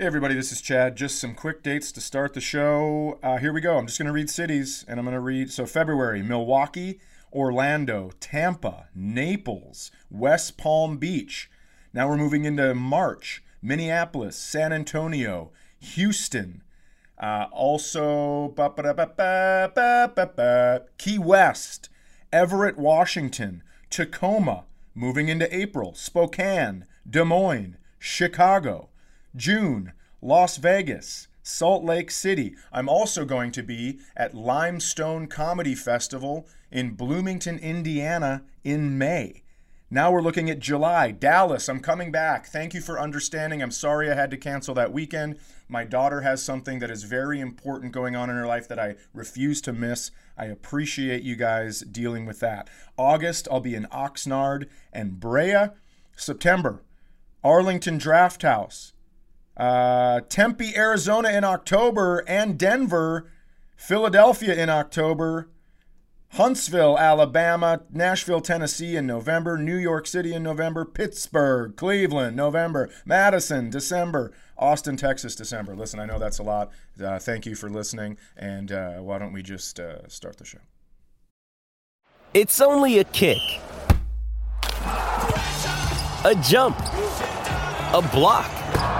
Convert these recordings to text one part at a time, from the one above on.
Hey, everybody, this is Chad. Just some quick dates to start the show. Uh, here we go. I'm just going to read cities, and I'm going to read. So, February, Milwaukee, Orlando, Tampa, Naples, West Palm Beach. Now we're moving into March, Minneapolis, San Antonio, Houston. Uh, also, Key West, Everett, Washington, Tacoma, moving into April, Spokane, Des Moines, Chicago. June, Las Vegas, Salt Lake City. I'm also going to be at Limestone Comedy Festival in Bloomington, Indiana in May. Now we're looking at July. Dallas, I'm coming back. Thank you for understanding. I'm sorry I had to cancel that weekend. My daughter has something that is very important going on in her life that I refuse to miss. I appreciate you guys dealing with that. August, I'll be in Oxnard and Brea. September, Arlington Draft House. Uh, Tempe, Arizona in October, and Denver, Philadelphia in October, Huntsville, Alabama, Nashville, Tennessee in November, New York City in November, Pittsburgh, Cleveland, November, Madison, December, Austin, Texas, December. Listen, I know that's a lot. Uh, thank you for listening, and uh, why don't we just uh, start the show? It's only a kick, a jump, a block.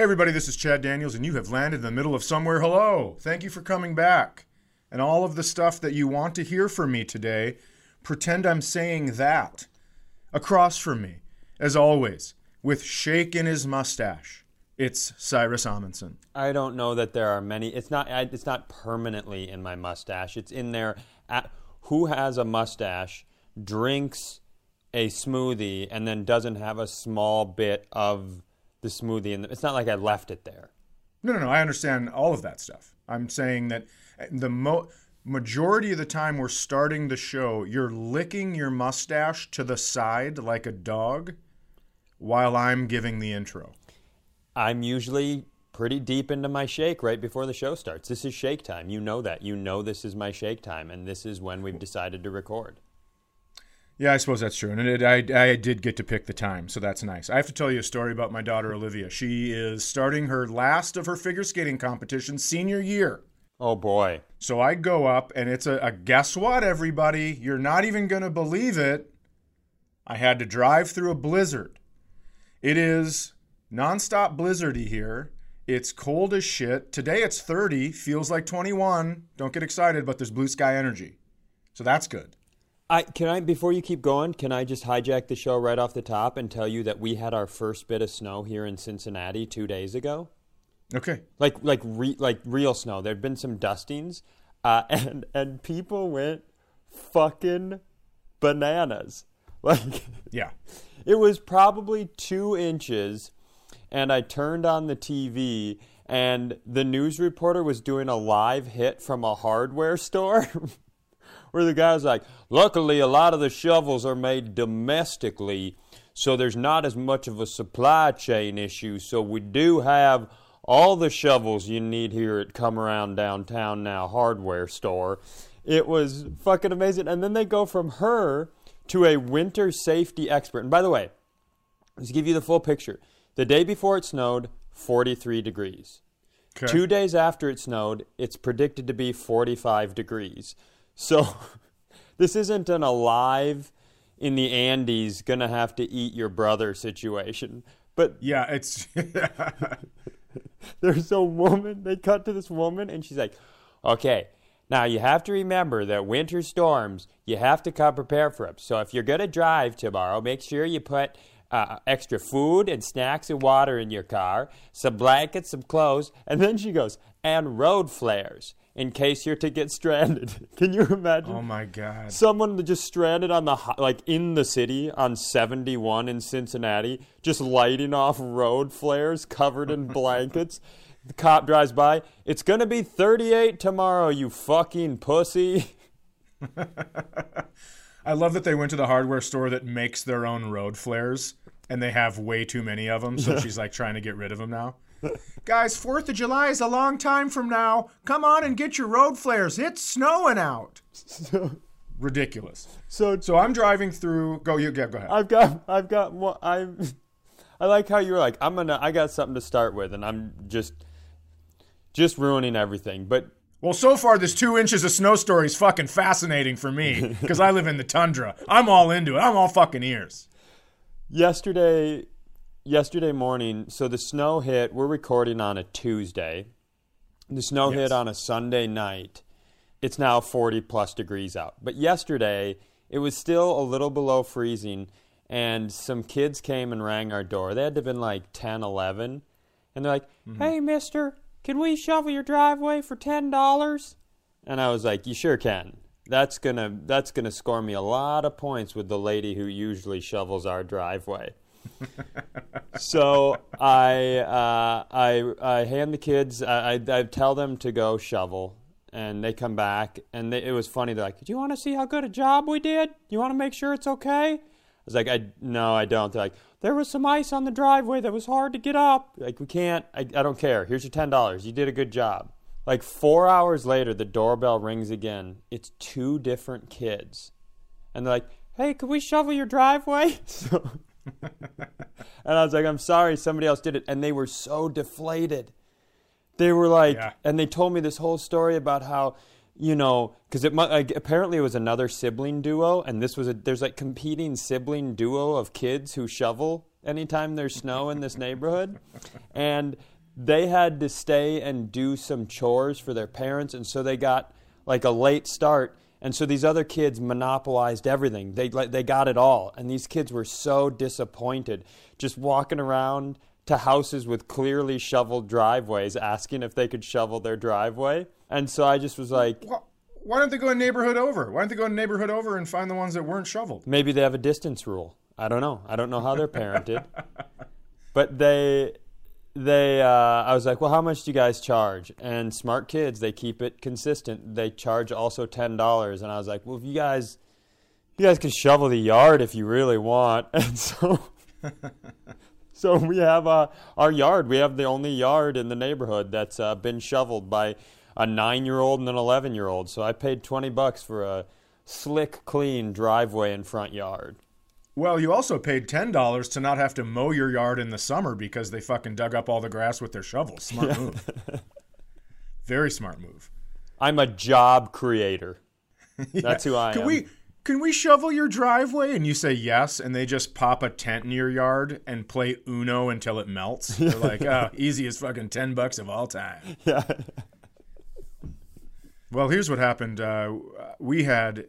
Hey, everybody, this is Chad Daniels, and you have landed in the middle of somewhere. Hello. Thank you for coming back. And all of the stuff that you want to hear from me today, pretend I'm saying that. Across from me, as always, with shake in his mustache, it's Cyrus Amundson. I don't know that there are many. It's not. It's not permanently in my mustache. It's in there. At, who has a mustache, drinks a smoothie, and then doesn't have a small bit of the smoothie? And it's not like I left it there. No, no, no. I understand all of that stuff. I'm saying that uh, the mo- majority of the time we're starting the show, you're licking your mustache to the side like a dog while I'm giving the intro. I'm usually pretty deep into my shake right before the show starts. This is shake time. You know that. You know this is my shake time, and this is when we've decided to record. Yeah, I suppose that's true. And it, I, I did get to pick the time, so that's nice. I have to tell you a story about my daughter, Olivia. She is starting her last of her figure skating competition senior year. Oh, boy. So I go up, and it's a, a guess what, everybody? You're not even going to believe it. I had to drive through a blizzard. It is nonstop blizzardy here. It's cold as shit. Today it's 30, feels like 21. Don't get excited, but there's blue sky energy. So that's good. I can I before you keep going, can I just hijack the show right off the top and tell you that we had our first bit of snow here in Cincinnati 2 days ago? Okay. Like like re, like real snow. There'd been some dustings uh, and and people went fucking bananas. Like Yeah. it was probably 2 inches and I turned on the TV and the news reporter was doing a live hit from a hardware store where the guy's like, Luckily, a lot of the shovels are made domestically, so there's not as much of a supply chain issue. So we do have all the shovels you need here at Come Around Downtown Now hardware store. It was fucking amazing. And then they go from her to a winter safety expert. And by the way, let's give you the full picture. The day before it snowed, 43 degrees. Okay. Two days after it snowed, it's predicted to be 45 degrees. So this isn't an alive in the Andes gonna have to eat your brother situation. But Yeah, it's there's a woman, they cut to this woman, and she's like, okay, now you have to remember that winter storms, you have to come prepared for them. So if you're to drive tomorrow, make sure you put uh, extra food and snacks and water in your car, some blankets, some clothes, and then she goes, and road flares in case you're to get stranded. Can you imagine? oh my god. Someone just stranded on the like in the city on 71 in Cincinnati, just lighting off road flares covered in blankets. the cop drives by. It's gonna be 38 tomorrow, you fucking pussy. I love that they went to the hardware store that makes their own road flares and they have way too many of them, so she's like trying to get rid of them now. Guys, 4th of July is a long time from now. Come on and get your road flares. It's snowing out. Ridiculous. So So I'm driving through. Go, you, go, go ahead. I've got I've got one I'm I like how you were like I'm gonna I got something to start with and I'm just just ruining everything. But Well, so far, this two inches of snow story is fucking fascinating for me because I live in the tundra. I'm all into it. I'm all fucking ears. yesterday yesterday morning so the snow hit we're recording on a tuesday. The snow Yes. hit on a sunday night. It's now 40 plus degrees out. But yesterday it was still a little below freezing and some kids came and rang our door. They had to have been like 10 11 and they're like mm-hmm. hey mister can we shovel your driveway for $10 and i was like you sure can. That's gonna that's gonna score me a lot of points with the lady who usually shovels our driveway so I, uh, I I hand the kids. I, I, I tell them to go shovel, and they come back, and they, it was funny. They're like, "Do you want to see how good a job we did? You want to make sure it's okay?" I was like, "I no, I don't." They're like, "There was some ice on the driveway that was hard to get up. Like we can't. I, I don't care. Here's your ten dollars. You did a good job." Like four hours later, the doorbell rings again. It's two different kids, and they're like, "Hey, could we shovel your driveway?" So. And I was like, I'm sorry, somebody else did it. And they were so deflated. They were like, Yeah. and they told me this whole story about how, you know, because it like, apparently it was another sibling duo, and this was a there's like competing sibling duo of kids who shovel anytime there's snow in this neighborhood, and they had to stay and do some chores for their parents, and so they got like a late start. And so these other kids monopolized everything. They they got it all, and these kids were so disappointed, just walking around to houses with clearly shoveled driveways, asking if they could shovel their driveway. And so I just was like, Wh- Why don't they go a neighborhood over? Why don't they go a neighborhood over and find the ones that weren't shoveled? maybe they have a distance rule. I don't know. I don't know how they're parented, but they they uh, I was like, well, how much do you guys charge? And smart kids, they keep it consistent. They charge also ten dollars, and I was like, well, if you guys you guys can shovel the yard if you really want, and so. So we have uh, our yard. We have the only yard in the neighborhood that's uh, been shoveled by a nine-year-old and an eleven-year-old. So I paid twenty bucks for a slick, clean driveway and front yard. Well, you also paid ten dollars to not have to mow your yard in the summer because they fucking dug up all the grass with their shovels. Smart move. Very smart move. I'm a job creator. That's who I Can am. we can we shovel your driveway? And you say yes, and they just pop a tent in your yard and play Uno until it melts. They're like, oh, easiest fucking ten bucks of all time. Yeah. Well, here's what happened. Uh, we had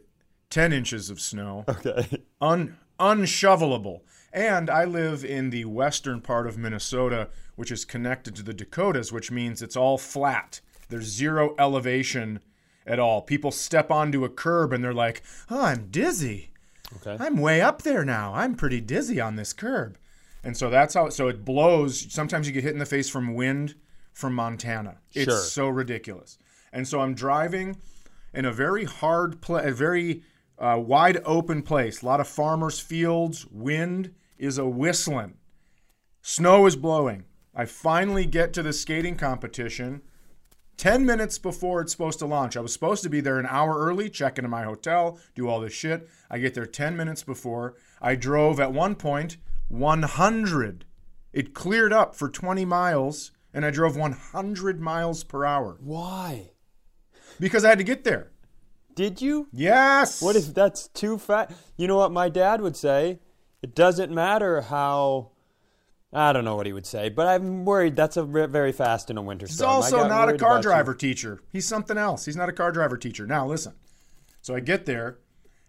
ten inches of snow. Okay. un unshovelable. And I live in the western part of Minnesota, which is connected to the Dakotas, which means it's all flat. There's zero elevation at all. People step onto a curb and they're like, "Oh, I'm dizzy. Okay. I'm way up there now. I'm pretty dizzy on this curb." And so that's how so it blows. Sometimes you get hit in the face from wind from Montana. It's Sure. so ridiculous. And so I'm driving in a very hard place, a very uh, wide open place. A lot of farmers' fields. Wind is a whistling. Snow is blowing. I finally get to the skating competition 10 minutes before it's supposed to launch. I was supposed to be there an hour early, check into my hotel, do all this shit. I get there 10 minutes before. I drove at one point 100. It cleared up for 20 miles, and I drove 100 miles per hour Why? because I had to get there. Did you? Yes. What if that's too fast? You know what my dad would say? It doesn't matter how. I don't know what he would say, but I'm worried that's a very fast in a winter He's storm. I also not a car about you. driver teacher. He's something else. He's not a car driver teacher. Now, listen. So I get there,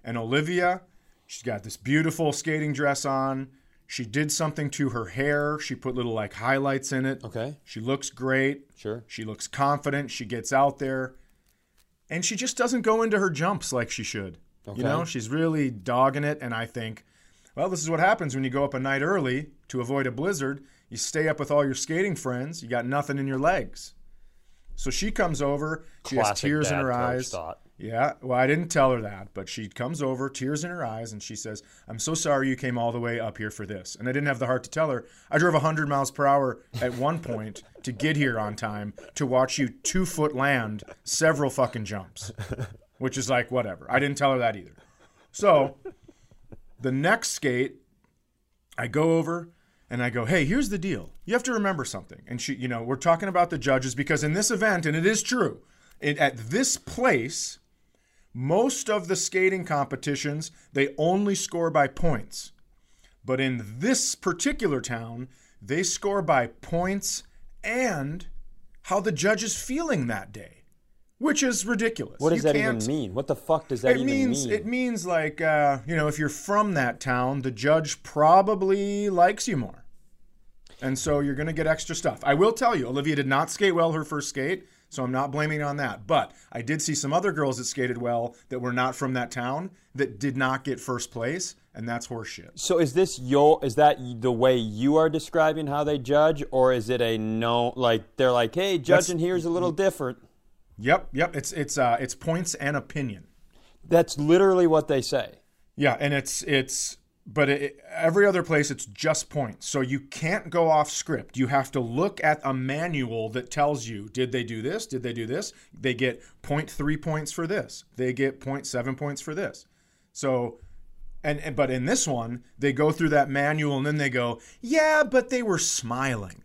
and Olivia, she's got this beautiful skating dress on. She did something to her hair. She put little like highlights in it. Okay. She looks great. Sure. She looks confident. She gets out there, and she just doesn't go into her jumps like she should. Okay. You know, she's really dogging it, and I think, well, this is what happens when you go up a night early to avoid a blizzard. You stay up with all your skating friends. You got nothing in your legs. So she comes over. She has Classic tears in dad her coach eyes. thought. Yeah, well, I didn't tell her that, but she comes over, tears in her eyes, and she says, I'm so sorry you came all the way up here for this. And I didn't have the heart to tell her. I drove 100 miles per hour at one point to get here on time to watch you two foot land several fucking jumps, which is like, whatever. I didn't tell her that either. So the next skate, I go over and I go, hey, here's the deal. You have to remember something. And she, you know, we're talking about the judges because in this event, and it is true, it, at this place, most of the skating competitions, they only score by points. But in this particular town, they score by points and how the judge is feeling that day, which is ridiculous. What does You that even mean? What the fuck does that it even means mean? it means like uh, you know if you're from that town, the judge probably likes you more, and so you're going to get extra stuff. I will tell you, Olivia did not skate well her first skate, so I'm not blaming on that. But I did see some other girls that skated well that were not from that town that did not get first place, and that's horseshit. so is this your is that the way you are describing how they judge or is it a no like they're like, "Hey, judging here is a little different." Yep, yep. It's it's uh, it's points and opinion. That's literally what they say. Yeah, and it's it's but it, every other place it's just points. So you can't go off script. You have to look at a manual that tells you did they do this? Did they do this? They get 0.3 points for this. They get 0.7 points for this. So and, and but in this one, they go through that manual and then they go, "Yeah, but they were smiling."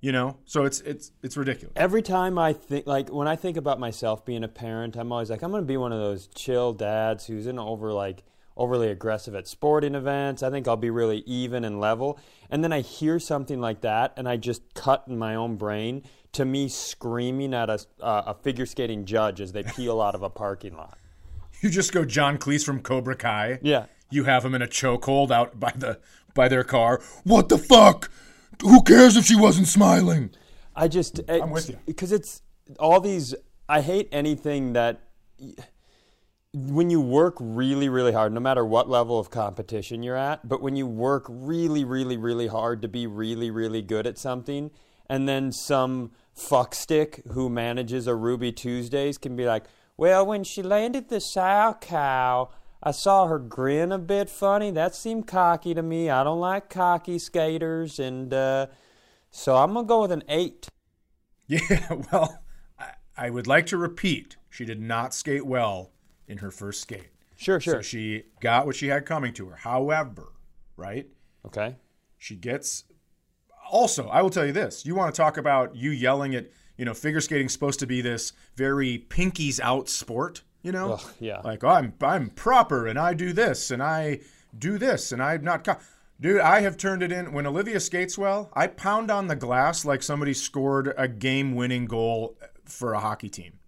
You know? So it's it's it's ridiculous. Every time I think, like, when I think about myself being a parent, I'm always like, I'm going to be one of those chill dads who's in over, like, overly aggressive at sporting events. I think I'll be really even and level. And then I hear something like that, and I just cut in my own brain to me screaming at a, uh, a figure skating judge as they peel out of a parking lot. You just go John Kreese from Cobra Kai. Yeah. You have him in a chokehold out by the by their car. What the fuck? Who cares if she wasn't smiling? I just I'm with you. because it's all these. I hate anything that when you work really, really hard, no matter what level of competition you're at, but when you work really, really, really hard to be really, really good at something, and then some fuckstick who manages a Ruby Tuesdays can be like, "Well, when she landed the salchow." I saw her grin a bit funny. That seemed cocky to me. I don't like cocky skaters, and uh, so I'm gonna go with an eight. Yeah, well, I, I would like to repeat, she did not skate well in her first skate. Sure, sure. So she got what she had coming to her. However, right? okay. She gets also, I will tell you this. You want to talk about you yelling at, you know, figure skating's supposed to be this very pinkies out sport, you know? Ugh, yeah. Like, oh, I'm I'm proper and I do this and I do this and I'm not co-. Dude, I have turned it in when Olivia skates well, I pound on the glass like somebody scored a game-winning goal for a hockey team.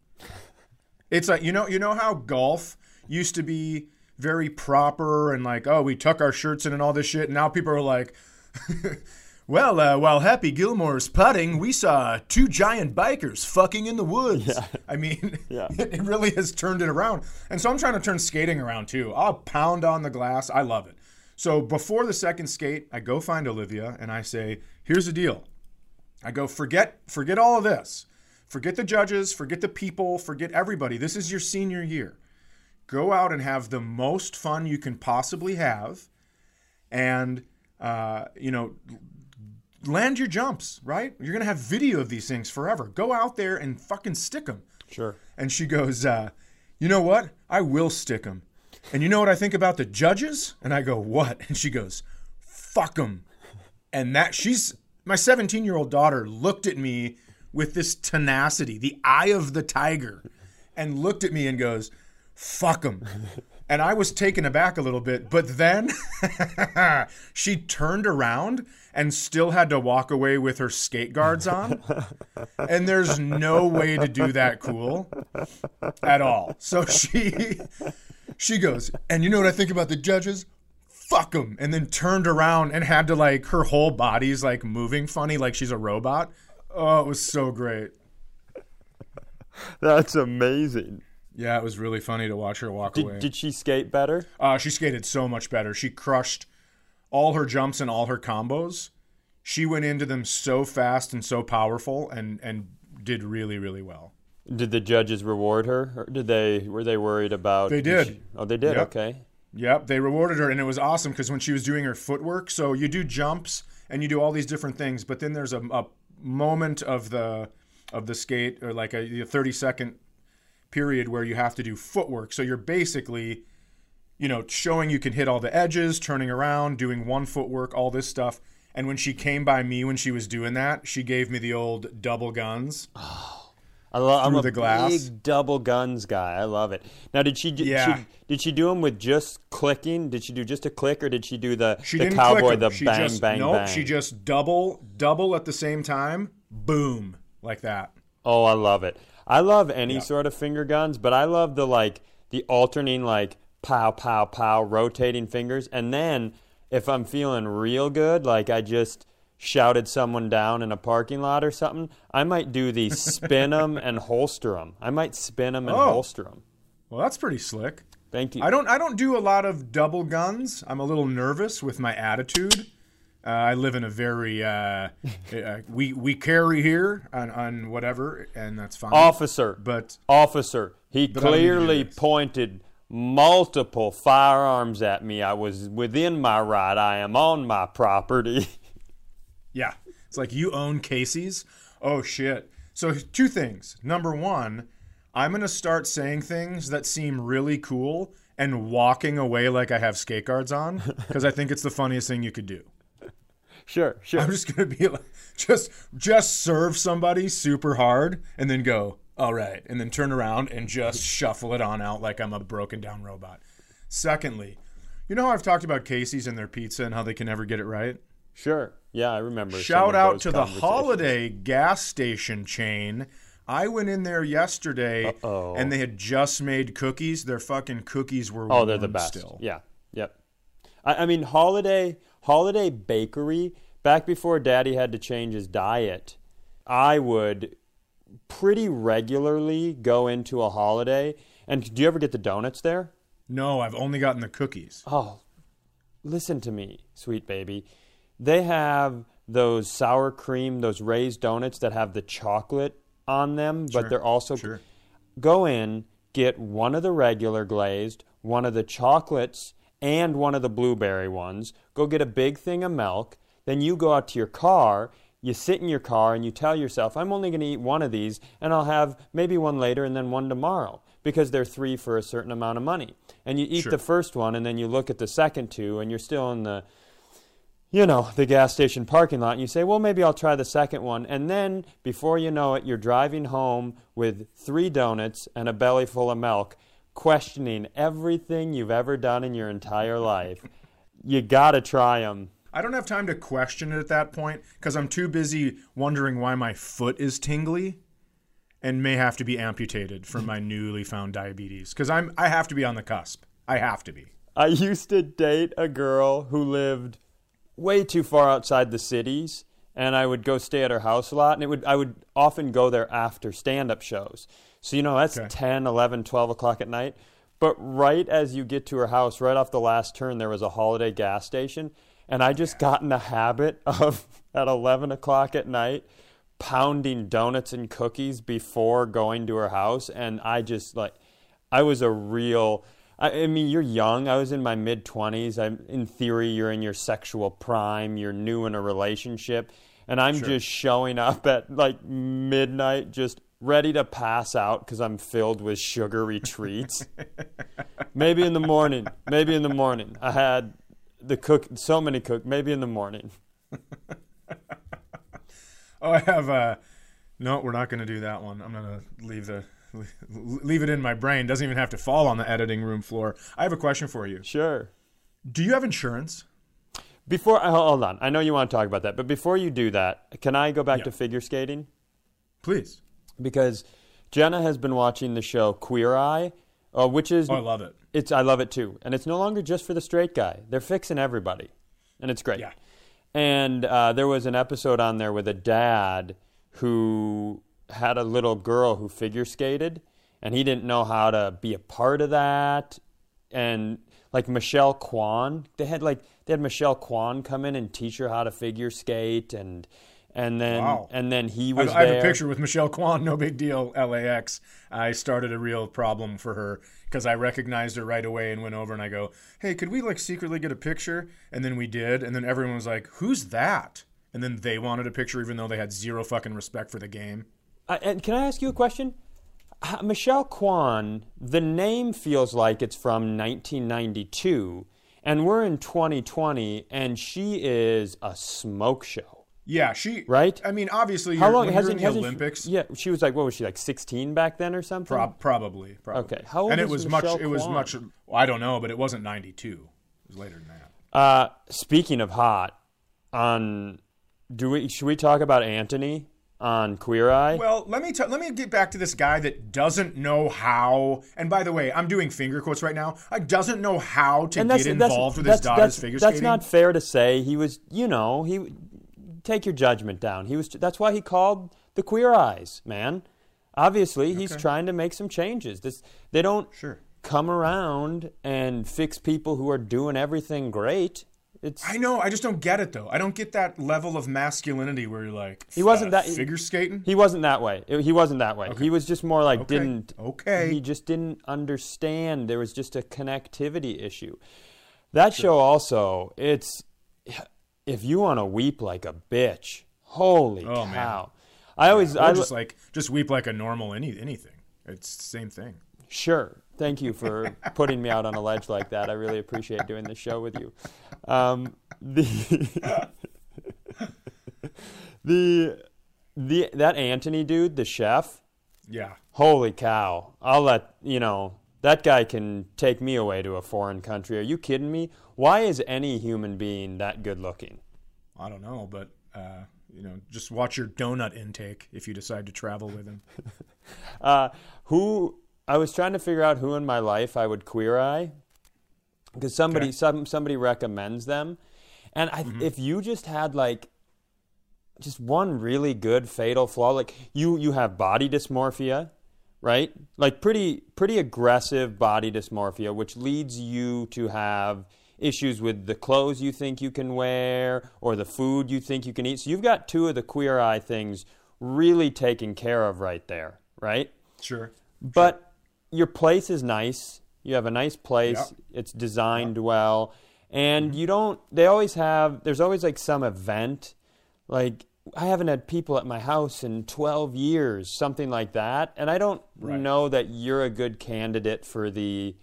It's like you know, you know how golf used to be very proper and like, oh, we tuck our shirts in and all this shit. And now people are like, well, uh, while Happy Gilmore's putting, we saw two giant bikers fucking in the woods. I mean, Yeah. it, it really has turned it around. And so I'm trying to turn skating around too. I'll pound on the glass. I love it. So before the second skate, I go find Olivia and I say, here's the deal. I go, forget, forget all of this. Forget the judges, forget the people, forget everybody. This is your senior year. Go out and have the most fun you can possibly have, and uh, you know, land your jumps. Right? You're gonna have video of these things forever. Go out there and fucking stick them. Sure. And she goes, uh, you know what? I will stick them. And you know what I think about the judges? And I go, what? And she goes, fuck them. And that she's my 17 year old daughter looked at me with this tenacity, the eye of the tiger. and looked at me and goes, "Fuck them." And I was taken aback a little bit, but then she turned around and still had to walk away with her skate guards on. And there's no way to do that cool at all. So she she goes, "And you know what I think about the judges? Fuck them." And then turned around and had to like her whole body's like moving funny like she's a robot. Oh, it was so great. That's amazing. Yeah, it was really funny to watch her walk away. Did, did she skate better? Uh, she skated so much better. She crushed all her jumps and all her combos. She went into them so fast and so powerful, and and did really really well. Did the judges reward her, or did they? Were they worried about? They did. she- oh, they did. Yep. Okay. Yep, they rewarded her, and it was awesome because when she was doing her footwork, so you do jumps and you do all these different things, but then there's a, a moment of the of the skate or like a, a 30 second period where you have to do footwork. So you're basically, you know, showing you can hit all the edges, turning around, doing one footwork, all this stuff. And when she came by me when she was doing that, she gave me the old double guns. Oh, I lo- I'm a the glass. big double guns guy. I love it. Now, did she, Yeah. she did she do them with just clicking? Did she do just a click, or did she do the She the cowboy, the she bang just, bang nope, bang? she just double double at the same time, boom, like that. Oh, I love it. I love any Yeah. sort of finger guns, but I love the like the alternating like pow pow pow rotating fingers and then if I'm feeling real good, like I just shouted someone down in a parking lot or something, I might do the spin spin 'em and holster holster 'em. I might spin spin 'em and Oh. holster 'em. Well, that's pretty slick. Thank you. I don't I don't do a lot of double guns. I'm a little nervous with my attitude. Uh, I live in a very uh, uh, we we carry here on, on whatever, and that's fine. Officer. But Officer, he I don't need to do clearly pointed multiple firearms at me. I was within my right. I am on my property. yeah, it's like you own Casey's. Oh shit. So two things. Number one, I'm gonna start saying things that seem really cool and walking away like I have skate guards on because I think it's the funniest thing you could do. sure, sure. I'm just gonna be like, just just serve somebody super hard and then go, all right, and then turn around and just shuffle it on out like I'm a broken down robot. Secondly, you know how I've talked about Casey's and their pizza and how they can never get it right? Sure. Yeah, I remember. Shout out to the. Holiday gas station chain. I went in there yesterday Uh-oh. and they had just made cookies. Their fucking cookies were Oh, they're the best. still. Yeah. Yep. I, I mean, Holiday Holiday Bakery. Back before Daddy had to change his diet, I would pretty regularly go into a Holiday. And do you ever get the donuts there? No, I've only gotten the cookies. Oh, listen to me, sweet baby. They have those sour cream, those raised donuts that have the chocolate on them, but Sure, they're also sure. go in, get one of the regular glazed, one of the chocolates, and one of the blueberry ones. Go get a big thing of milk. Then you go out to your car. You sit in your car and you tell yourself, I'm only going to eat one of these, and I'll have maybe one later and then one tomorrow because they're three for a certain amount of money. And you eat Sure. the first one, and then you look at the second two, and you're still in the you know, the gas station parking lot, and you say, well, maybe I'll try the second one. And then, before you know it, you're driving home with three donuts and a belly full of milk, questioning everything you've ever done in your entire life. You gotta try them. I don't have time to question it at that point because I'm too busy wondering why my foot is tingly and may have to be amputated from my newly found diabetes because I'm I have to be on the cusp. I have to be. I used to date a girl who lived way too far outside the cities, and I would go stay at her house a lot, and it would I would often go there after stand-up shows. So you know that's Okay. 10, 11, 12 o'clock at night. But right as you get to her house, right off the last turn, there was a holiday gas station, and I just got in the habit of at 11 o'clock at night pounding donuts and cookies before going to her house, and I just like I was a real. I, I mean, you're young. I was in my mid 20s. I'm in theory, you're in your sexual prime. You're new in a relationship, and I'm just showing up at like midnight, just ready to pass out because I'm filled with sugary treats. maybe in the morning. Maybe in the morning. I had the cook. So many cook. Maybe in the morning. Oh, I have uh no, we're not going to do that one. I'm going to leave the leave it in my brain. Doesn't even have to fall on the editing room floor. I have a question for you. Sure. Do you have insurance? Before uh, hold on, I know you want to talk about that, but before you do that, can I go back Yeah. to figure skating? Please. Because Jenna has been watching the show Queer Eye, uh, which is Oh, I love it. it's I love it too, and it's no longer just for the straight guy. They're fixing everybody, and it's great. Yeah. And uh, there was an episode on there with a dad who had a little girl who figure skated, and he didn't know how to be a part of that. And like Michelle Kwan, they had like they had Michelle Kwan come in and teach her how to figure skate, and and then Wow. and then he I, was I have there. a picture with Michelle Kwan. No big deal. LAX. I started a real problem for her because I recognized her right away and went over and I go, "Hey, could we like secretly get a picture?" And then we did, and then everyone was like, "Who's that?" And then they wanted a picture, even though they had zero fucking respect for the game. I, and can I ask you a question? Michelle Kwan, the name feels like it's from 1992, and we're in 2020, and she is a smoke show. Yeah, she. Right? I mean, obviously, How you're, long you're in the Olympics? She, yeah, she was like, what was she like, 16 back then or something? Prob- probably, probably. Okay, how old and it was Michelle much. It was much. I don't know, but it wasn't ninety two. It was later than that. Uh, speaking of hot, on do we should we talk about Anthony on Queer Eye? Well, let me t- let me get back to this guy that doesn't know how. And by the way, I'm doing finger quotes right now. I doesn't know how to get involved with his daughter's that's, figure that's skating. not fair to say. He was, you know, he take your judgment down. He was. That's why he called the Queer Eyes, man. Obviously, he's trying to make some changes. This they don't Sure. come around and fix people who are doing everything great. It's I know. I just don't get it though. I don't get that level of masculinity where you're like He wasn't uh, that- figure skating. He wasn't that way. He wasn't that way. He was just more like Okay. didn't. Okay. He just didn't understand. There was just a connectivity issue. That show also. It's if you want to weep like a bitch. Holy Oh, man. I always. Or I just like just weep like a normal any anything. It's the same thing. Sure. Thank you for putting me out on a ledge like that. I really appreciate doing this show with you. Um, the the the that Anthony dude, the chef. Yeah. Holy cow! I'll let you know that guy can take me away to a foreign country. Are you kidding me? Why is any human being that good looking? I don't know, but uh, you know, just watch your donut intake if you decide to travel with him. Uh, who I was trying to figure out who in my life I would queer eye because somebody Okay. some somebody recommends them, and I, mm-hmm. if you just had like just one really good fatal flaw, like you you have body dysmorphia, right? Like pretty pretty aggressive body dysmorphia, which leads you to have issues with the clothes you think you can wear or the food you think you can eat. So you've got two of the queer eye things really taken care of right there, right? Sure. But your place is nice. You have a nice place. Yep. It's designed well. And mm-hmm. you don't, they always have, there's always like some event. Like, I haven't had people at my house in 12 years, something like that. And I don't Right. know that you're a good candidate for the,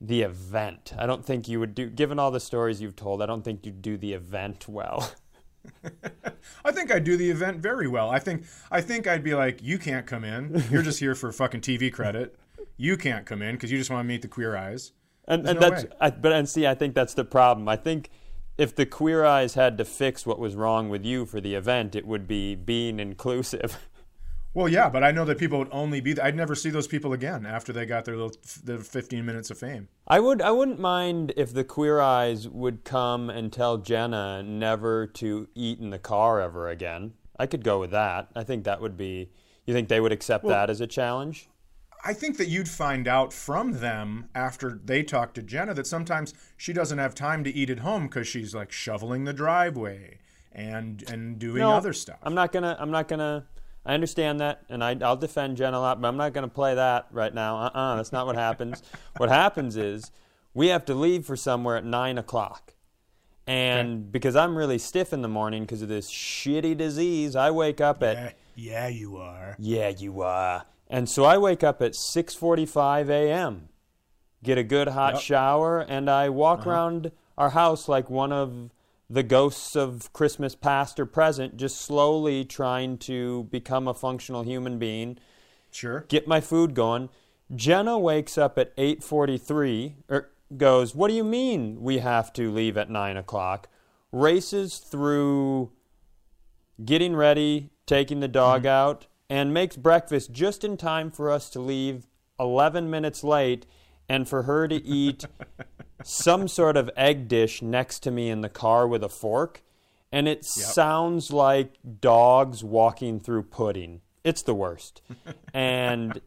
the event. I don't think you would do, given all the stories you've told, I don't think you'd do the event well. I think I'd do the event very well. I think I think I'd be like, you can't come in. You're just here for fucking TV credit. You can't come in because you just want to meet the queer eyes. And, There's and no that's. I, but and see, I think that's the problem. I think if the Queer Eyes had to fix what was wrong with you for the event, it would be being inclusive. Well, yeah, but I know that people would only be. I'd never see those people again after they got their little their 15 minutes of fame. I would I wouldn't mind if the Queer Eyes would come and tell Jenna never to eat in the car ever again. I could go with that. I think that would be. You think they would accept Well- that as a challenge? I think that you'd find out from them after they talk to Jenna that sometimes she doesn't have time to eat at home because she's like shoveling the driveway and and doing No, other stuff. I'm not gonna. I'm not gonna. I understand that, and I, I'll defend Jen a lot, but I'm not gonna play that right now. Uh-uh, that's not what happens. what happens is we have to leave for somewhere at nine o'clock, and because I'm really stiff in the morning because of this shitty disease, I wake up at Eh, yeah, you are. yeah, you are. And so I wake up at 6:45 a.m. Get a good hot Yep. shower and I walk around our house like one of the ghosts of Christmas past or present, just slowly trying to become a functional human being. Sure. get my food going. Jenna wakes up at 8:43 or er, goes, "What do you mean we have to leave at 9 o'clock?" Races through getting ready, taking the dog mm-hmm. out, and makes breakfast just in time for us to leave 11 minutes late and for her to eat some sort of egg dish next to me in the car with a fork. And it sounds like dogs walking through pudding. It's the worst. and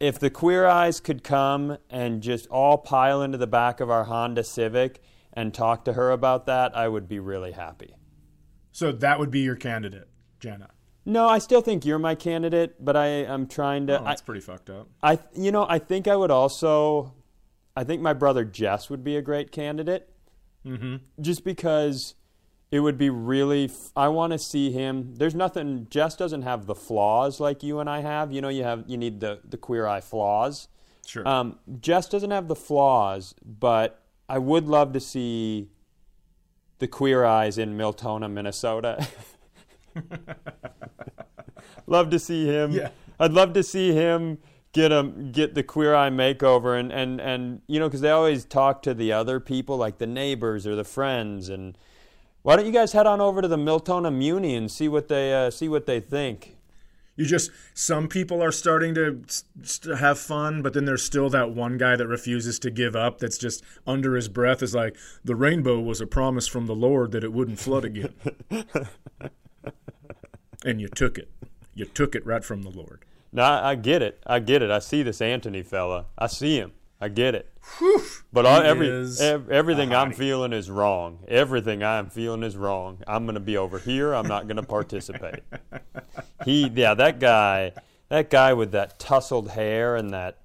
if the queer eyes could come and just all pile into the back of our Honda Civic and talk to her about that, I would be really happy. So that would be your candidate, Jenna. No, I still think you're my candidate, but I am trying to. Oh, that's pretty fucked up. I, I, you know, I think I would also. I think my brother Jess would be a great candidate. Mm-hmm. Just because it would be really. F- I want to see him. There's nothing. Jess doesn't have the flaws like you and I have. You know, you have. You need the the queer eye flaws. Sure. Um, Jess doesn't have the flaws, but I would love to see the queer eyes in Miltona, Minnesota. love to see him. Yeah. I'd love to see him get him get the queer eye makeover and and and you know because they always talk to the other people like the neighbors or the friends and why don't you guys head on over to the Miltona Muni and see what they uh, see what they think? You just some people are starting to s- s- have fun, but then there's still that one guy that refuses to give up. That's just under his breath is like the rainbow was a promise from the Lord that it wouldn't flood again, and you took it. You took it right from the Lord. No, I, I get it. I get it. I see this Anthony fella. I see him. I get it. But all, every ev- everything I'm feeling is wrong. Everything I'm feeling is wrong. I'm going to be over here. I'm not going to participate. he, yeah, that guy, that guy with that tousled hair and that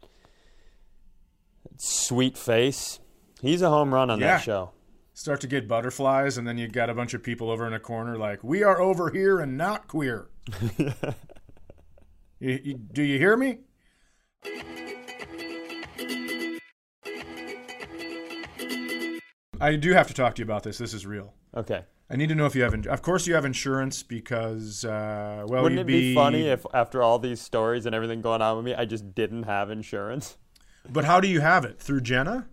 sweet face. He's a home run on Yeah. that show. Start to get butterflies, and then you got a bunch of people over in a corner like, "We are over here and not queer." You- you- do you hear me? I do have to talk to you about this. This is real. Okay. I need to know if you have. In- of course, you have insurance because, uh, well, Wouldn't it be funny if after all these stories and everything going on with me, I just didn't have insurance? But how do you have it through Jenna?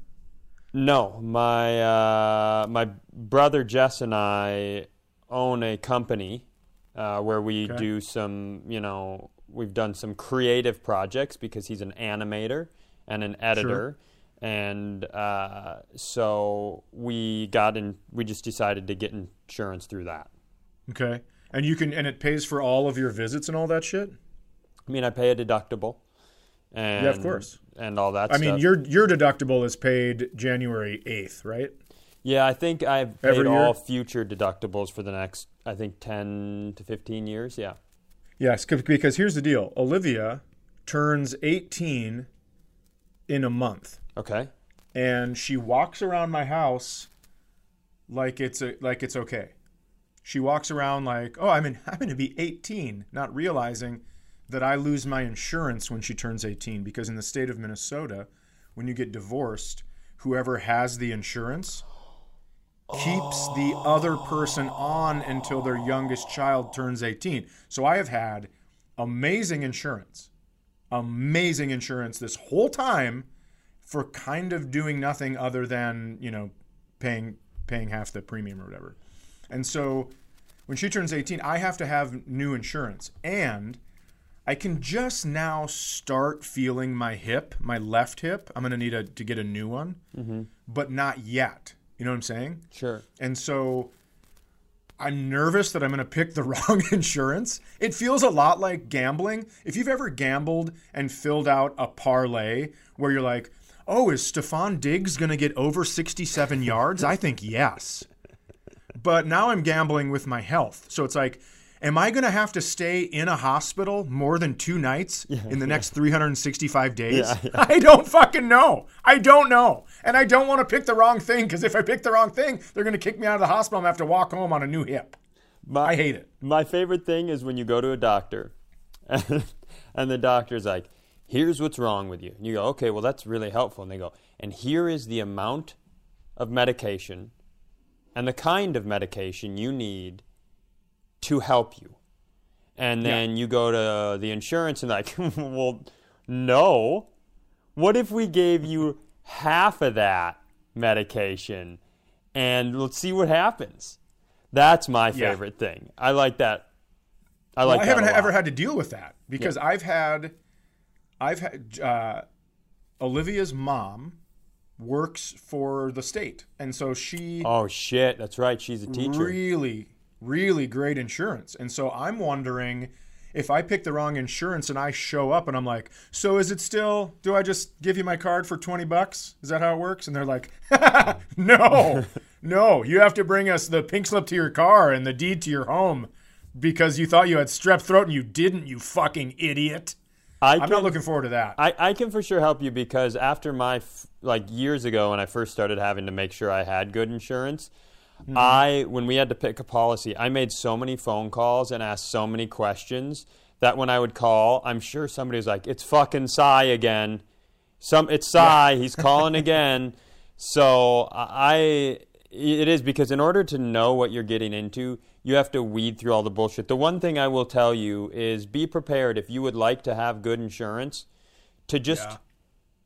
No, my uh, my brother Jess and I own a company uh, where we Okay. do some, you know, we've done some creative projects because he's an animator and an editor, and uh, so we got in. We just decided to get insurance through that. Okay, and you can, and it pays for all of your visits and all that shit. I mean, I pay a deductible, and of course. and all that. I mean, your your deductible is paid January eighth, right? Yeah, I think I've paid Every year? all future deductibles for the next, I think, ten to fifteen years. Yeah. Yes, because here's the deal: Olivia turns eighteen in a month, Okay. and she walks around my house like it's a like it's okay. She walks around like, oh, I'm in, I'm going to be 18, not realizing that I lose my insurance when she turns 18 because in the state of Minnesota, when you get divorced, whoever has the insurance keeps the other person on until their youngest child turns 18. So I have had amazing insurance, amazing insurance this whole time for kind of doing nothing other than, you know, paying paying half the premium or whatever. And so when she turns 18, I have to have new insurance. And I can just now start feeling my hip, my left hip. I'm going to need a, to get a new one, mm-hmm. but not yet. You know what I'm saying? Sure. And so I'm nervous that I'm going to pick the wrong insurance. It feels a lot like gambling. If you've ever gambled and filled out a parlay where you're like, oh, is Stefon Diggs going to get over 67 yards? I think yes. But now I'm gambling with my health. So it's like, am I going to have to stay in a hospital more than two nights in the next 365 days? Yeah, yeah. I don't fucking know. I don't know. And I don't want to pick the wrong thing because if I pick the wrong thing, they're going to kick me out of the hospital. I'm going to have to walk home on a new hip. My, I hate it. My favorite thing is when you go to a doctor and, and the doctor's like, here's what's wrong with you. And you go, okay, well, that's really helpful. And they go, and here is the amount of medication and the kind of medication you need to help you. and then you go to the insurance and like, well, no. What if we gave you half of that medication and let's see what happens? That's my Yeah. favorite thing. I like that. I Well, like I that haven't ever had to deal with that because I've had, I've had uh, Olivia's mom works for the state, and so she Oh shit, that's right. She's a teacher. really, really great insurance. And so I'm wondering if I pick the wrong insurance and I show up and I'm like, so is it still, do I just give you my card for 20 bucks? Is that how it works? And they're like, no, no, you have to bring us the pink slip to your car and the deed to your home because you thought you had strep throat and you didn't, you fucking idiot. I I'm not looking forward to that. I, I can for sure help you because after my f- like years ago when I first started having to make sure I had good insurance, Mm-hmm. I when we had to pick a policy, I made so many phone calls and asked so many questions that when I would call, I'm sure somebody was like, "It's fucking Cy again." Some it's Cy. He's calling again. So I it is because in order to know what you're getting into, you have to weed through all the bullshit. The one thing I will tell you is be prepared if you would like to have good insurance to just Yeah.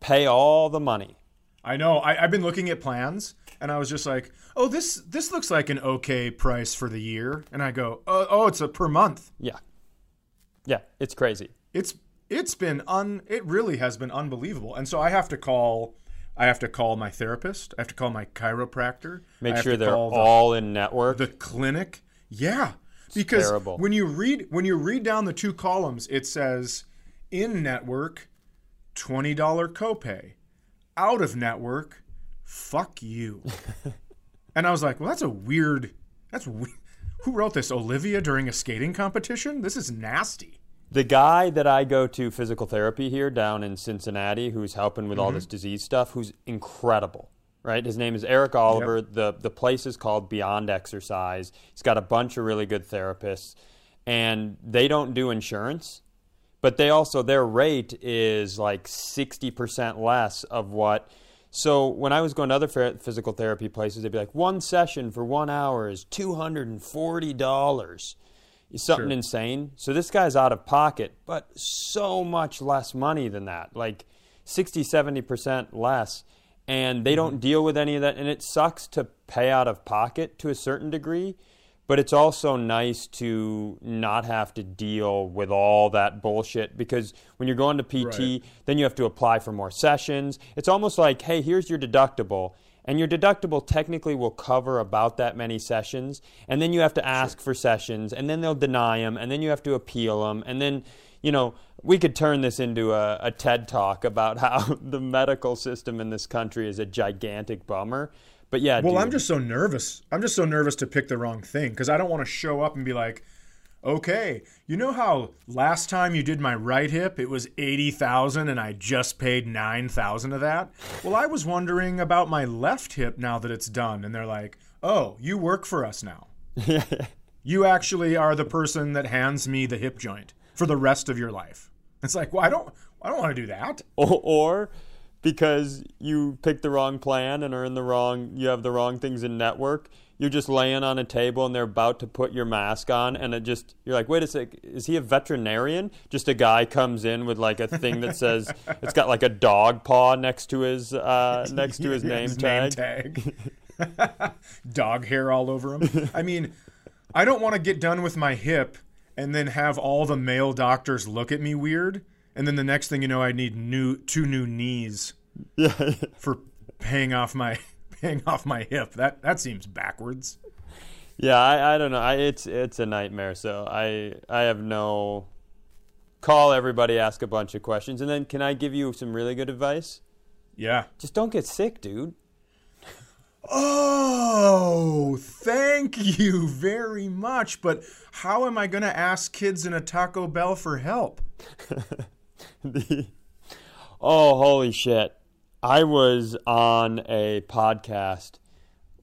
pay all the money. I know. I, I've been looking at plans, and I was just like, "Oh, this this looks like an okay price for the year." And I go, "Oh, oh it's a per month." Yeah. Yeah, it's crazy. It's it's been un. It really has been unbelievable. And so I have to call. I have to call my therapist. I have to call my chiropractor. Make sure they're the- all in network. the clinic. Yeah, because terrible. when you read when you read down the two columns, it says in network, twenty dollar copay, out of network, fuck you. and I was like, well, that's a weird. That's we- who wrote this? Olivia during a skating competition? This is nasty. the guy that I go to physical therapy here down in Cincinnati, who's helping with all Mm-hmm. this disease stuff, who's incredible. Right, his name is Eric Oliver. the The place is called Beyond Exercise. He's got a bunch of really good therapists, and they don't do insurance, but they also their rate is like sixty percent less of what. So when I was going to other physical therapy places, they'd be like, one session for one hour is two hundred and forty dollars something insane. So this guy's out of pocket, but so much less money than that, like 60, 70% less. And they mm-hmm. don't deal with any of that. And it sucks to pay out of pocket to a certain degree, but it's also nice to not have to deal with all that bullshit because when you're going to PT, Right. then you have to apply for more sessions. It's almost like, hey, here's your deductible. And your deductible technically will cover about that many sessions. And then you have to ask for sessions, and then they'll deny them, and then you have to appeal them. And then, you know, we could turn this into a, a TED talk about how the medical system in this country is a gigantic bummer. But yeah, Well, dude, I'm just so nervous. I'm just so nervous to pick the wrong thing because I don't want to show up and be like, okay, you know how last time you did my right hip, it was 80,000 and I just paid 9,000 of that? Well, I was wondering about my left hip now that it's done. And they're like, oh, you work for us now. you actually are the person that hands me the hip joint for the rest of your life. It's like, well, I don't, I don't want to do that. or, or because you picked the wrong plan and are in the wrong you have the wrong things in network you're just laying on a table and they're about to put your mask on and it just you're like wait a sec is he a veterinarian just a guy comes in with like a thing that says it's got like a dog paw next to his uh, next to his name his tag tag. Dog hair all over him. I mean, I don't want to get done with my hip and then have all the male doctors look at me weird, and then the next thing you know, I need new two new knees yeah for paying off my paying off my hip. That that seems backwards. yeah I, I don't know I, it's it's a nightmare so I I have no call everybody ask a bunch of questions and then can I give you some really good advice Yeah. just don't get sick dude Oh, thank you very much. But how am I going to ask kids in a Taco Bell for help? the oh holy shit i was on a podcast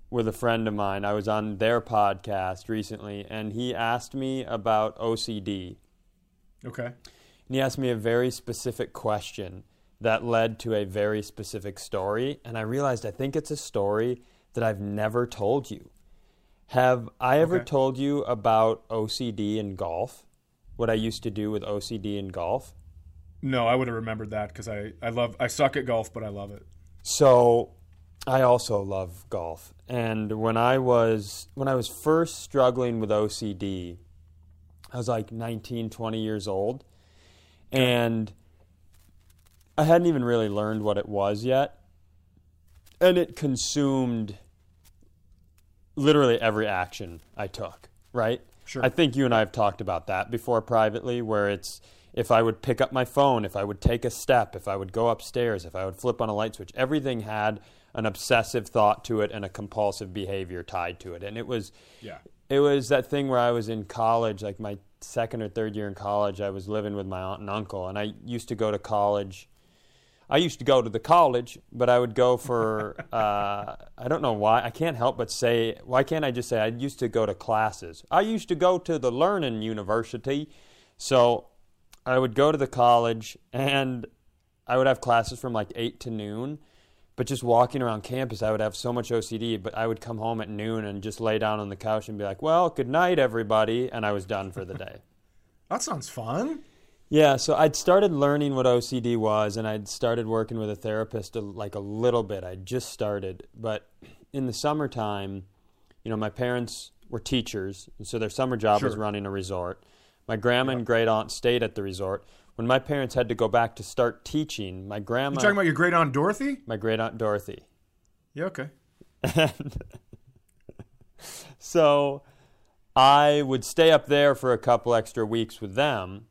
with a friend of mine i was on their podcast recently and he asked me about ocd Okay. and he asked me a very specific question that led to a very specific story and i realized i think it's a story that i've never told you have i ever Okay. told you about ocd in golf what I used to do with OCD in golf? No, I would have remembered that because I, I love I suck at golf, but I love it. So I also love golf. And when I was when I was first struggling with OCD, I was like 19, 20 years old. And I hadn't even really learned what it was yet. And it consumed literally every action I took, right? Sure. I think you and I have talked about that before privately, where it's if I would pick up my phone, if I would take a step, if I would go upstairs, if I would flip on a light switch, everything had an obsessive thought to it and a compulsive behavior tied to it. And it was Yeah. it was that thing where I was in college, like my second or third year in college, I was living with my aunt and uncle, and I used to go to college. I used to go to the college, but I would go for uh, I don't know why. I can't help but say why can't I just say I used to go to classes. I used to go to the learning university, so I would go to the college and I would have classes from like eight to noon. But just walking around campus, I would have so much OCD. But I would come home at noon and just lay down on the couch and be like, "Well, good night, everybody," and I was done for the day. That sounds fun. Yeah, so I'd started learning what OCD was, and I'd started working with a therapist a, like a little bit. I just started, but in the summertime, you know, my parents were teachers, and so their summer job was running a resort. My grandma and great aunt stayed at the resort. When my parents had to go back to start teaching, my grandma. You talking about your great aunt Dorothy? my great aunt Dorothy, Yeah. Okay. and so I would stay up there for a couple extra weeks with them.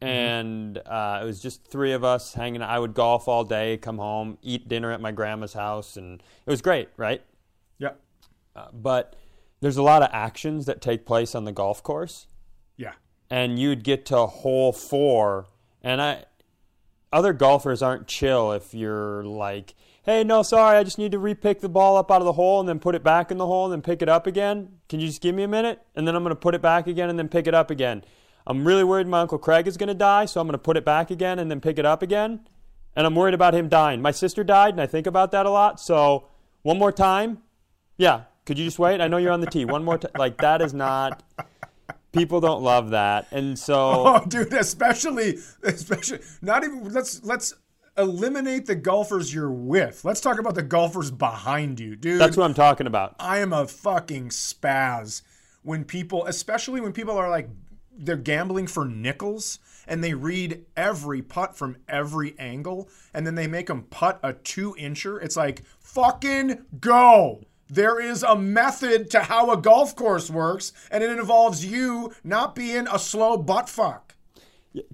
And uh, it was just three of us hanging. Out. I would golf all day, come home, eat dinner at my grandma's house, and it was great, right? Yeah. Uh, but there's a lot of actions that take place on the golf course. And you'd get to hole four, and I, other golfers aren't chill if you're like, hey, no, sorry, I just need to repick the ball up out of the hole and then put it back in the hole and then pick it up again. Can you just give me a minute? And then I'm going to put it back again and then pick it up again. I'm really worried my Uncle Craig is going to die, so I'm going to put it back again and then pick it up again. And I'm worried about him dying. My sister died, and I think about that a lot. So, one more time. Yeah, could you just wait? I know you're on the tee. One more time. Like, that is not. People don't love that. And so. Oh, dude, especially, especially, not even. Let's let's eliminate the golfers you're with. Let's talk about the golfers behind you, dude. That's what I'm talking about. I am a fucking spaz when people, especially when people are like, they're gambling for nickels and they read every putt from every angle and then they make them putt a two incher. It's like, fucking go. There is a method to how a golf course works and it involves you not being a slow butt fuck.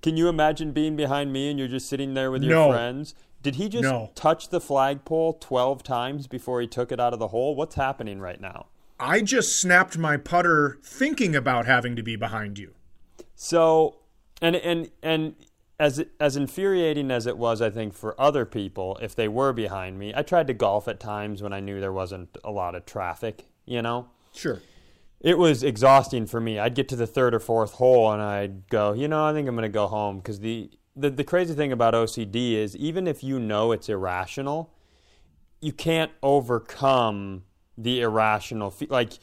Can you imagine being behind me and you're just sitting there with your No. friends? Did he just No. touch the flagpole 12 times before he took it out of the hole? What's happening right now? I just snapped my putter thinking about having to be behind you. So, and and and as as infuriating as it was, I think for other people, if they were behind me, I tried to golf at times when I knew there wasn't a lot of traffic. You know, Sure. it was exhausting for me. I'd get to the third or fourth hole and I'd go, you know, I think I'm going to go home because the, the the crazy thing about OCD is even if you know it's irrational, you can't overcome the irrational. Fe- like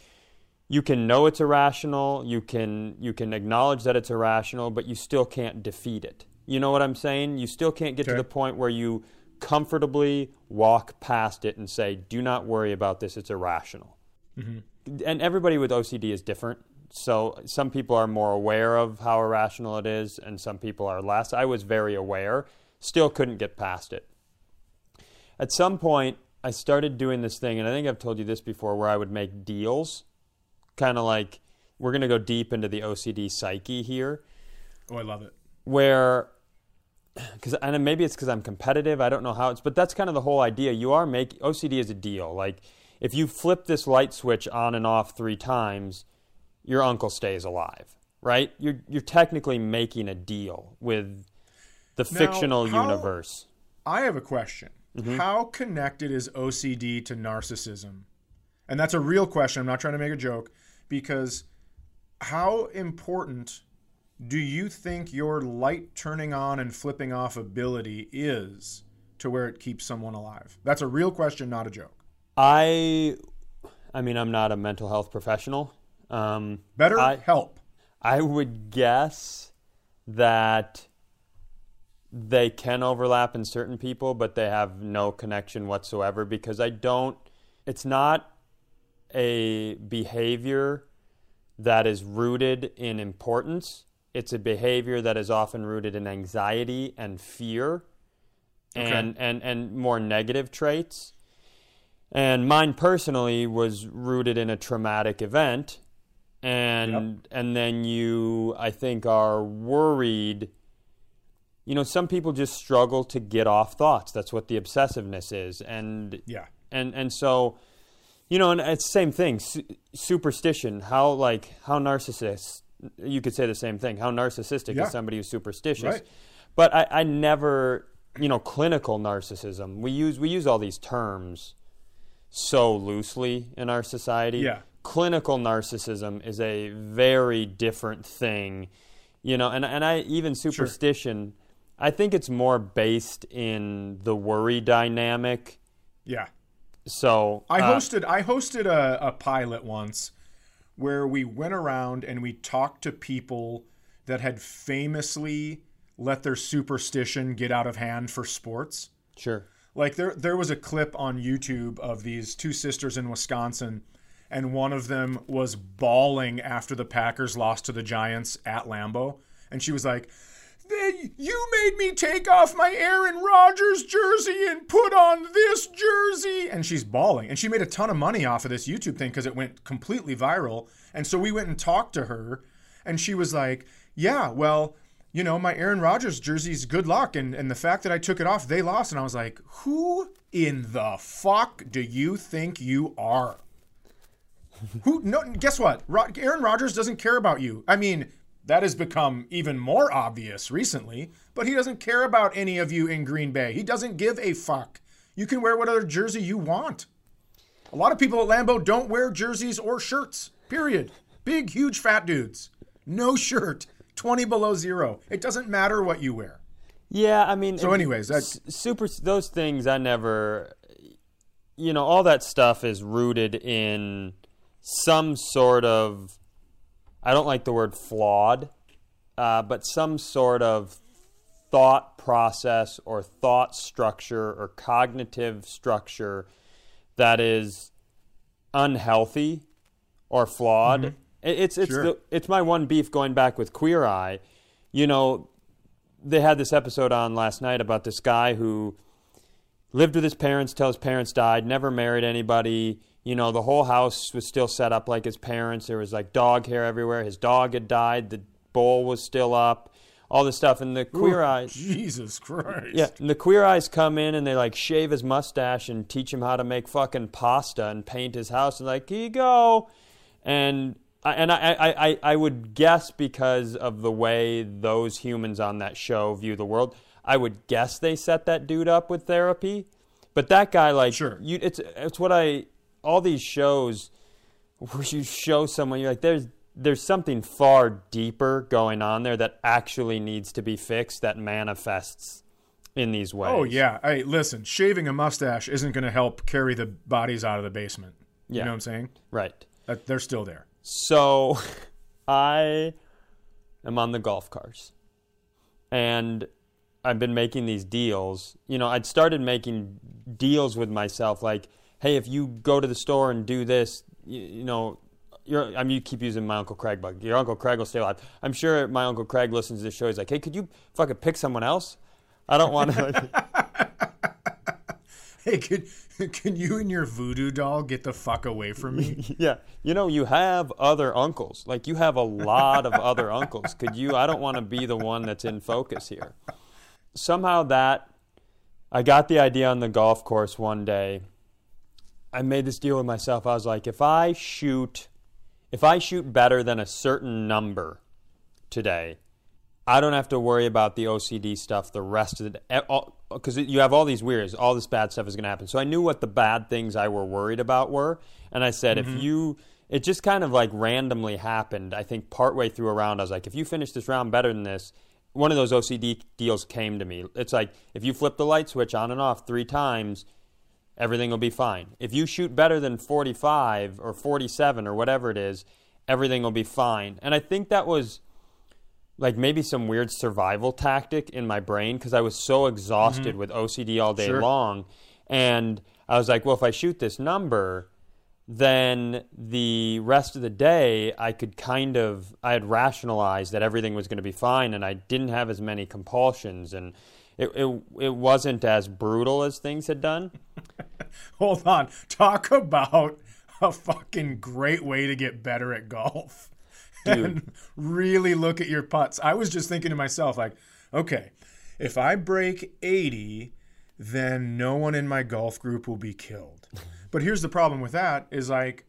you can know it's irrational, you can you can acknowledge that it's irrational, but you still can't defeat it. You know what I'm saying? You still can't get to the point where you comfortably walk past it and say, "Do not worry about this; it's irrational." Mm-hmm. and everybody with OCD is different. So some people are more aware of how irrational it is, and some people are less. I was very aware, still couldn't get past it. At some point, I started doing this thing, and I think I've told you this before, where I would make deals, kind of like we're going to go deep into the OCD psyche here Oh, I love it. where because and maybe it's because I'm competitive. I don't know how it's, but that's kind of the whole idea. You are making OCD is a deal. Like if you flip this light switch on and off three times, your uncle stays alive, right? You're you're technically making a deal with the fictional how- universe. I have a question. Mm-hmm. How connected is OCD to narcissism? And that's a real question. I'm not trying to make a joke because how important do you think your light turning on and flipping off ability is to where it keeps someone alive? That's a real question, not a joke. I, I mean, I'm not a mental health professional. Um, Better I- help. I would guess that they can overlap in certain people, but they have no connection whatsoever because I don't, it's not a behavior that is rooted in importance. It's a behavior that is often rooted in anxiety and fear and, Okay. and, and more negative traits. And mine personally was rooted in a traumatic event. And and then you I think are worried you know, some people just struggle to get off thoughts. That's what the obsessiveness is. And Yeah. and and so you know, and it's the same thing. Su- superstition. How like how narcissist? You could say the same thing. How narcissistic Yeah. is somebody who's superstitious? Right. But I, I never, you know, clinical narcissism. We use we use all these terms so loosely in our society. Yeah. Clinical narcissism is a very different thing. You know, and and I even superstition. I think it's more based in the worry dynamic. Yeah. So I uh, hosted I hosted a, a pilot once where we went around and we talked to people that had famously let their superstition get out of hand for sports. Sure. Like there there was a clip on YouTube of these two sisters in Wisconsin and one of them was bawling after the Packers lost to the Giants at Lambeau and she was like you made me take off my Aaron Rodgers jersey and put on this jersey. And she's bawling. And she made a ton of money off of this YouTube thing because it went completely viral. And so we went and talked to her, and she was like, Yeah, well, you know, my Aaron Rodgers jersey's good luck. And, and the fact that I took it off, they lost. And I was like, Who in the fuck do you think you are? Who? No. Guess what? Aaron Rodgers doesn't care about you. I mean, that has become even more obvious recently. But he doesn't care about any of you in Green Bay. He doesn't give a fuck. You can wear whatever jersey you want. A lot of people at Lambeau don't wear jerseys or shirts. Period. Big, huge, fat dudes. No shirt. Twenty below zero. It doesn't matter what you wear. Yeah, I mean. So anyways, that- s- super. Those things I never. You know, all that stuff is rooted in some sort of. I don't like the word flawed, uh, but some sort of thought process or thought structure or cognitive structure that is unhealthy or flawed. It- It's it's Sure. the, it's my one beef going back with Queer Eye. You know, they had this episode on last night about this guy who lived with his parents till his parents died, never married anybody. You know, the whole house was still set up like his parents. There was like dog hair everywhere. His dog had died. The bowl was still up. All this stuff. And the Queer eyes. Jesus Christ. Yeah, and the queer eyes come in and they like shave his mustache and teach him how to make fucking pasta and paint his house and like here you go, and I, and I, I, I, I would guess because of the way those humans on that show view the world, I would guess they set that dude up with therapy, but that guy like Sure. you, it's it's what I all these shows where you show someone you're like there's there's something far deeper going on there that actually needs to be fixed that manifests in these oh, ways. Oh yeah. Hey, listen, shaving a mustache isn't going to help carry the bodies out of the basement. You know what I'm saying? Right. That they're still there. So I am on the golf cars. And I've been making these deals. You know, I'd started making deals with myself like, hey, if you go to the store and do this, you, you know, you're, I mean, you keep using my Uncle Craig bug. Your Uncle Craig will stay alive. I'm sure my Uncle Craig listens to this show. He's like, hey, could you fucking pick someone else? I don't want to. Hey, can can you and your voodoo doll get the fuck away from me? Yeah, you know, you have other uncles. Like you have a lot of other uncles. Could you? I don't want to be the one that's in focus here. Somehow that I got the idea on the golf course one day. I made this deal with myself. I was like, if I shoot, if I shoot better than a certain number today, I don't have to worry about the OCD stuff the rest of the day. Eh, because you have all these weirds, all this bad stuff is going to happen. So I knew what the bad things I were worried about were, and I said, if mm-hmm. you, it just kind of like randomly happened. I think partway through a round, I was like, if you finish this round better than this, one of those OCD deals came to me. It's like if you flip the light switch on and off three times, everything will be fine. If you shoot better than 45 or 47 or whatever it is, everything will be fine. And I think that was like maybe some weird survival tactic in my brain because I was so exhausted mm-hmm. with OCD all day Sure. long. And I was like, well, if I shoot this number, then the rest of the day I could kind of I had rationalized that everything was going to be fine and I didn't have as many compulsions and it, it it wasn't as brutal as things had done. Hold on. Talk about a fucking great way to get better at golf. And really look at your putts. I was just thinking to myself, like, okay, if I break 80, then no one in my golf group will be killed. But here's the problem with that is like,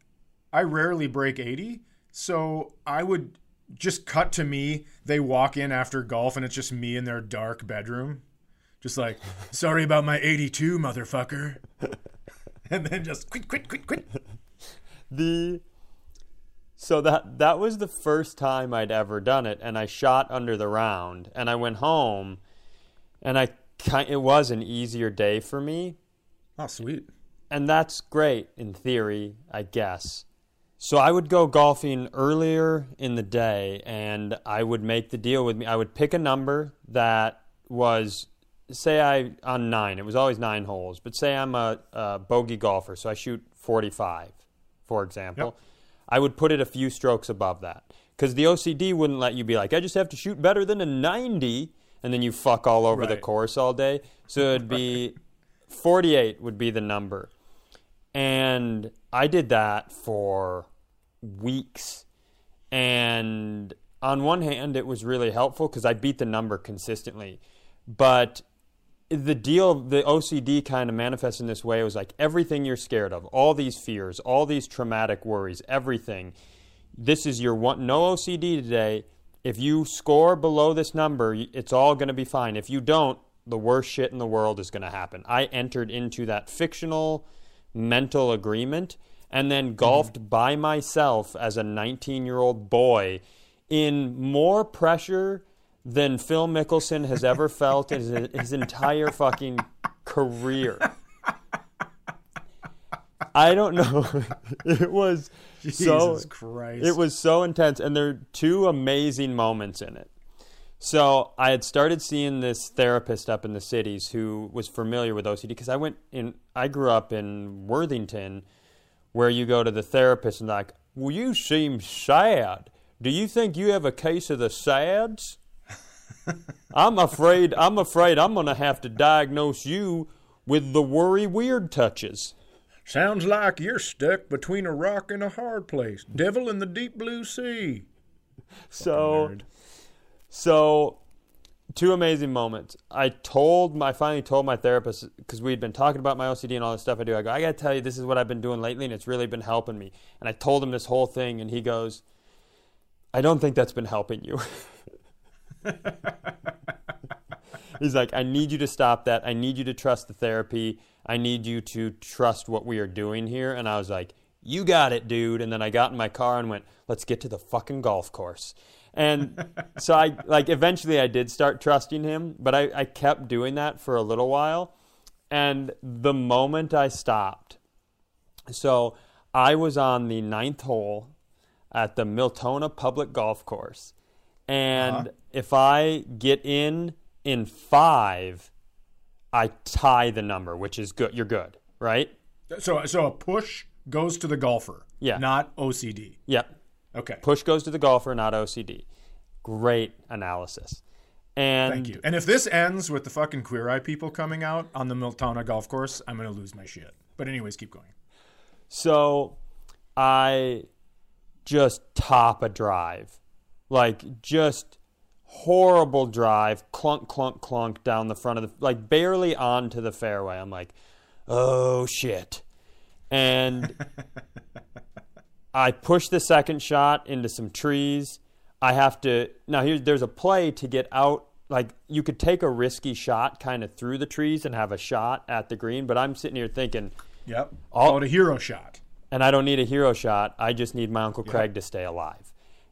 I rarely break 80. So I would just cut to me. They walk in after golf and it's just me in their dark bedroom. Just like, sorry about my 82, motherfucker. and then just quit, quit, quit, quit. the so that that was the first time I'd ever done it, and I shot under the round, and I went home, and I it was an easier day for me, Oh, sweet. and that's great in theory, I guess. So I would go golfing earlier in the day, and I would make the deal with me. I would pick a number that was, say, I on nine. It was always nine holes, but say I'm a, a bogey golfer, so I shoot forty-five, for example. Yep. I would put it a few strokes above that because the OCD wouldn't let you be like, I just have to shoot better than a ninety, and then you fuck all over the course all day. So it'd be forty-eight would be the number. And I did that for weeks. And on one hand, it was really helpful because I beat the number consistently. But the deal, the OCD kind of manifests in this way. It was like everything you're scared of, all these fears, all these traumatic worries, everything. This is your one, no OCD today. If you score below this number, it's all going to be fine. If you don't, the worst shit in the world is going to happen. I entered into that fictional mental agreement and then mm-hmm. golfed by myself as a 19 year old boy in more pressure than Phil Mickelson has ever felt in his, his entire fucking career. I don't know. it was so Christ. it was so intense, and there are two amazing moments in it. So I had started seeing this therapist up in the cities who was familiar with OCD because I went in. I grew up in Worthington, where you go to the therapist and like, well, you seem sad. Do you think you have a case of the sads? I'm afraid. I'm afraid I'm going to have to diagnose you with the worry weird touches. Sounds like you're stuck between a rock and a hard place. Devil in the deep blue sea. So. So, two amazing moments. I told my, I finally told my therapist because we'd been talking about my OCD and all the stuff I do. I go, I gotta tell you, this is what I've been doing lately, and it's really been helping me. And I told him this whole thing, and he goes, I don't think that's been helping you. He's like, I need you to stop that. I need you to trust the therapy. I need you to trust what we are doing here. And I was like, You got it, dude. And then I got in my car and went, Let's get to the fucking golf course. And so I like eventually I did start trusting him, but I, I kept doing that for a little while. And the moment I stopped, so I was on the ninth hole at the Miltona Public Golf Course. And uh-huh. if I get in in five, I tie the number, which is good. You're good, right? So, so a push goes to the golfer. Yeah. Not OCD. Yep. Okay. Push goes to the golfer, not OCD. Great analysis. And Thank you. And if this ends with the fucking queer eye people coming out on the Miltona golf course, I'm gonna lose my shit. But anyways, keep going. So I just top a drive. Like just horrible drive, clunk, clunk, clunk down the front of the like barely onto the fairway. I'm like, oh shit. And I push the second shot into some trees. I have to now here's there's a play to get out like you could take a risky shot kind of through the trees and have a shot at the green, but I'm sitting here thinking Yep. All- Call it a hero shot. and I don't need a hero shot. I just need my Uncle Craig to stay alive.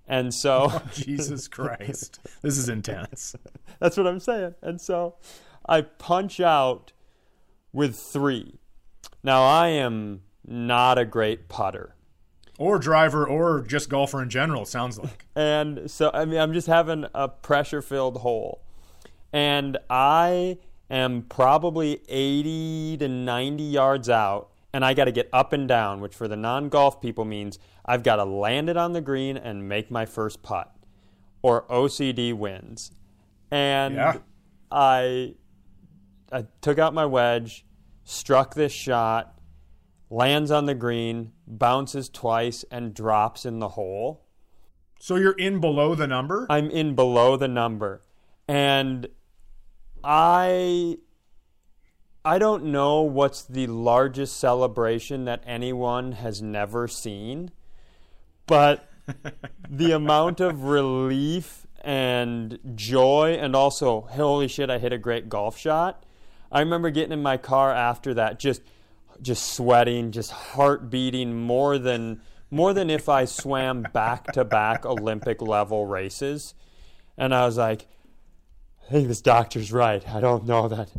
And so oh, Jesus Christ. This is intense. that's what I'm saying. And so I punch out with three. Now I am not a great putter. Or driver, or just golfer in general, it sounds like. And so, I mean, I'm just having a pressure filled hole. And I am probably 80 to 90 yards out, and I got to get up and down, which for the non golf people means I've got to land it on the green and make my first putt, or OCD wins. And Yeah. I, I took out my wedge, struck this shot, lands on the green, bounces twice, and drops in the hole. So you're in below the number? I'm in below the number. And I I don't know what's the largest celebration that anyone has never seen, but the amount of relief and joy and also holy shit I hit a great golf shot. I remember getting in my car after that just just sweating, just heart beating more than more than if I swam back to back Olympic level races. And I was like, I think this doctor's right. I don't know that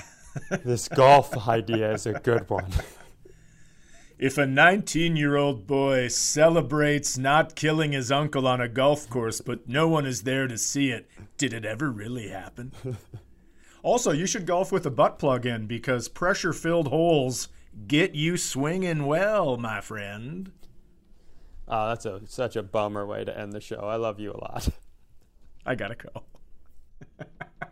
this golf idea is a good one. If a 19 year old boy celebrates not killing his uncle on a golf course, but no one is there to see it, did it ever really happen? also, you should golf with a butt plug in because pressure filled holes get you swinging well, my friend. Oh, that's a such a bummer way to end the show. I love you a lot. I gotta go.